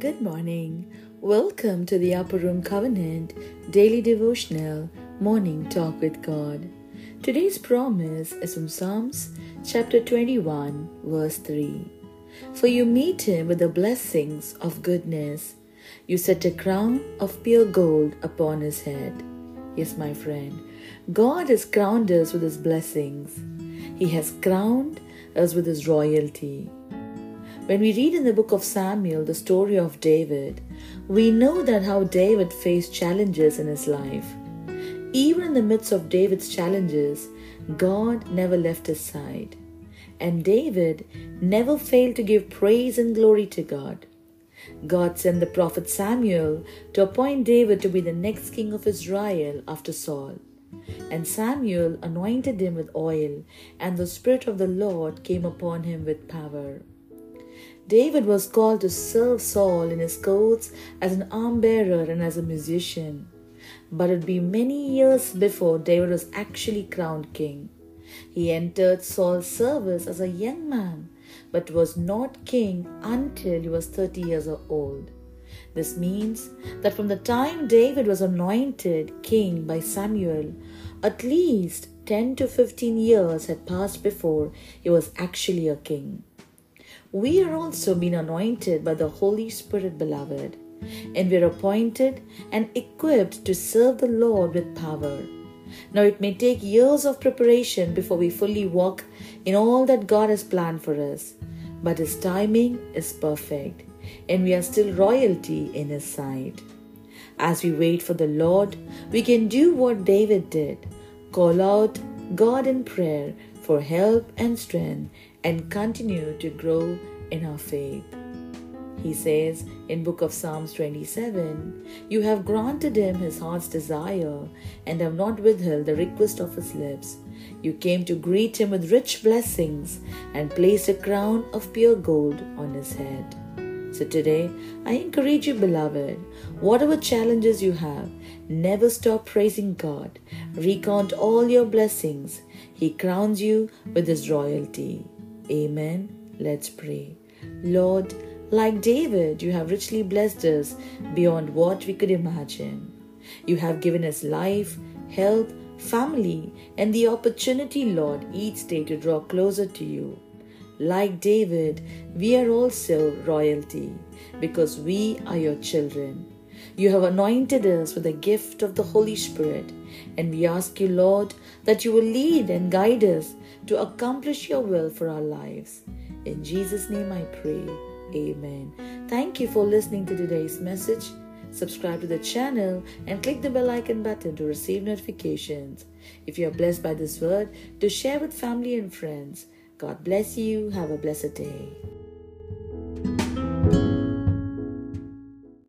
Good morning. Welcome to the Upper Room Covenant Daily Devotional Morning Talk with God. Today's promise is from Psalms chapter 21, verse 3. For you meet him with the blessings of goodness. You set a crown of pure gold upon his head. Yes, my friend, God has crowned us with his blessings. He has crowned us with his royalty. When we read in the book of Samuel the story of David, we know that how David faced challenges in his life. Even in the midst of David's challenges, God never left his side. And David never failed to give praise and glory to God. God sent the prophet Samuel to appoint David to be the next king of Israel after Saul. And Samuel anointed him with oil, and the Spirit of the Lord came upon him with power. David was called to serve Saul in his courts as an arm bearer and as a musician. But it would be many years before David was actually crowned king. He entered Saul's service as a young man, but was not king until he was 30 years old. This means that from the time David was anointed king by Samuel, at least 10 to 15 years had passed before he was actually a king. We are also been anointed by the Holy Spirit, beloved, and we are appointed and equipped to serve the Lord with power. Now, it may take years of preparation before we fully walk in all that God has planned for us, but His timing is perfect, and we are still royalty in His sight. As we wait for the Lord, we can do what David did call out God in prayer for help and strength and continue to grow in our faith. He says in book of Psalms 27, You have granted him his heart's desire and have not withheld the request of his lips. You came to greet him with rich blessings and placed a crown of pure gold on his head. So today, I encourage you, beloved, whatever challenges you have, never stop praising God. Recount all your blessings. He crowns you with his royalty. Amen. Let's pray. Lord, like David, you have richly blessed us beyond what we could imagine. You have given us life, health, family, and the opportunity, Lord, each day to draw closer to you. Like David, we are also royalty because we are your children. You have anointed us with the gift of the Holy Spirit, and we ask you, Lord, that you will lead and guide us to accomplish your will for our lives. In Jesus' name I pray. Amen. Thank you for listening to today's message. Subscribe to the channel and click the bell icon button to receive notifications. If you are blessed by this word, to share with family and friends. God bless you. Have a blessed day.